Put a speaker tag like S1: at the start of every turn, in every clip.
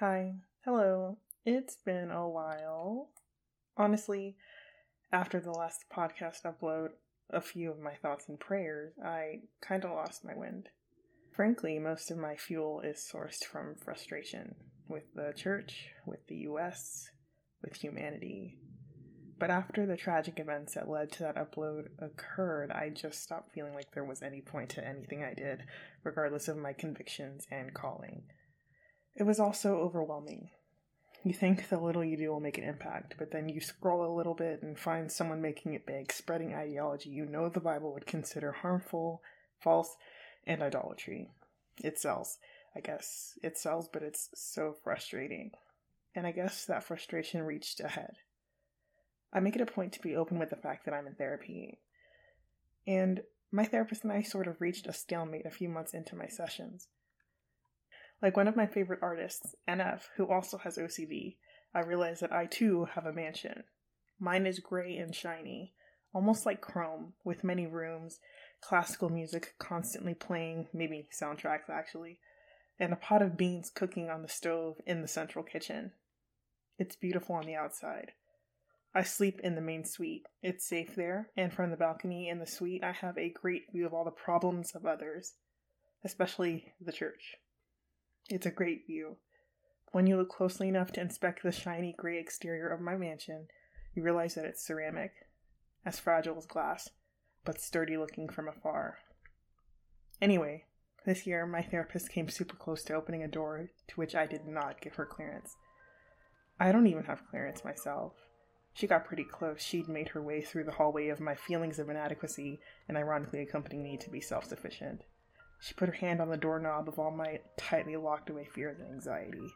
S1: Hi. Hello. It's been a while. Honestly, after the last podcast upload, a few of my thoughts and prayers, I kind of lost my wind. Frankly, most of my fuel is sourced from frustration with the church, with the US, with humanity. But after the tragic events that led to that upload occurred, I just stopped feeling like there was any point to anything I did, regardless of my convictions and calling. It was also overwhelming. You think the little you do will make an impact, but then you scroll a little bit and find someone making it big, spreading ideology you know the Bible would consider harmful, false, and idolatry. It sells, I guess. It sells, but it's so frustrating. And I guess that frustration reached a head. I make it a point to be open with the fact that I'm in therapy. And my therapist and I sort of reached a stalemate a few months into my sessions. Like one of my favorite artists, NF, who also has OCD, I realize that I too have a mansion. Mine is gray and shiny, almost like chrome, with many rooms, classical music constantly playing, maybe soundtracks actually, and a pot of beans cooking on the stove in the central kitchen. It's beautiful on the outside. I sleep in the main suite. It's safe there, and from the balcony in the suite, I have a great view of all the problems of others, especially the church. It's a great view. When you look closely enough to inspect the shiny gray exterior of my mansion, you realize that it's ceramic, as fragile as glass, but sturdy looking from afar. Anyway, this year my therapist came super close to opening a door to which I did not give her clearance. I don't even have clearance myself. She got pretty close. She'd made her way through the hallway of my feelings of inadequacy and ironically accompanying me to be self sufficient. She put her hand on the doorknob of all my tightly locked away fears and anxiety.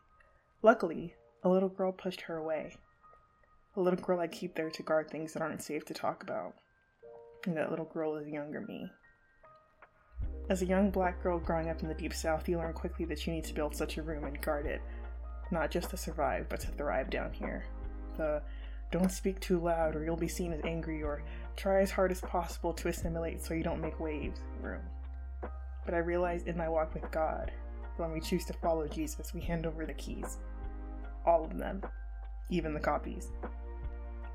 S1: Luckily, a little girl pushed her away. A little girl I keep there to guard things that aren't safe to talk about. And that little girl is younger me. As a young black girl growing up in the deep south, you learn quickly that you need to build such a room and guard it, not just to survive, but to thrive down here. The don't speak too loud or you'll be seen as angry, or try as hard as possible to assimilate so you don't make waves room. But I realized in my walk with God, when we choose to follow Jesus, we hand over the keys. All of them, even the copies.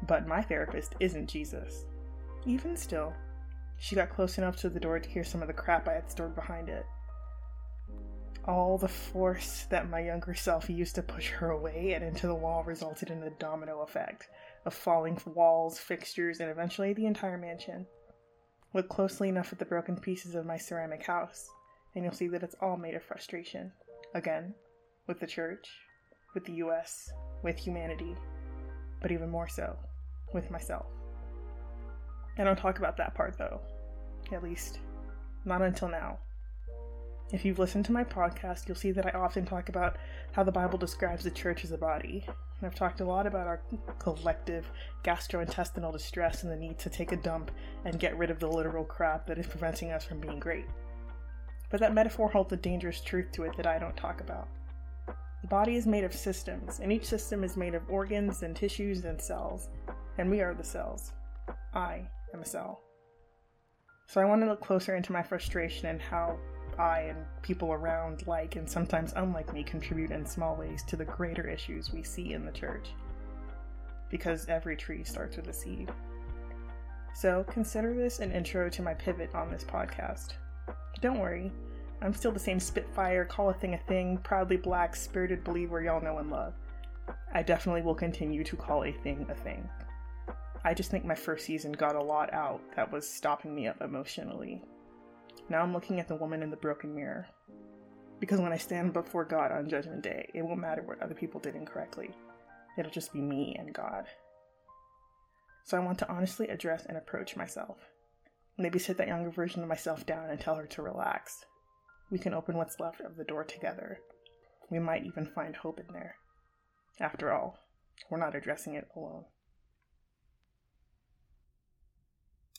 S1: But my therapist isn't Jesus. Even still, she got close enough to the door to hear some of the crap I had stored behind it. All the force that my younger self used to push her away and into the wall resulted in a domino effect of falling walls, fixtures, and eventually the entire mansion. Look closely enough at the broken pieces of my ceramic house, and you'll see that it's all made of frustration. Again, with the church, with the US, with humanity, but even more so, with myself. I don't talk about that part though, at least, not until now. If you've listened to my podcast, you'll see that I often talk about how the Bible describes the church as a body. And I've talked a lot about our collective gastrointestinal distress and the need to take a dump and get rid of the literal crap that is preventing us from being great. But that metaphor holds a dangerous truth to it that I don't talk about. The body is made of systems, and each system is made of organs and tissues and cells, and we are the cells. I am a cell. So I want to look closer into my frustration and how I and people around like and sometimes unlike me contribute in small ways to the greater issues we see in the church. Because every tree starts with a seed. So consider this an intro to my pivot on this podcast. Don't worry, I'm still the same Spitfire, call a thing a thing, proudly black, spirited believer y'all know and love. I definitely will continue to call a thing a thing. I just think my first season got a lot out that was stopping me up emotionally. Now I'm looking at the woman in the broken mirror. Because when I stand before God on Judgment Day, it won't matter what other people did incorrectly. It'll just be me and God. So I want to honestly address and approach myself. Maybe sit that younger version of myself down and tell her to relax. We can open what's left of the door together. We might even find hope in there. After all, we're not addressing it alone.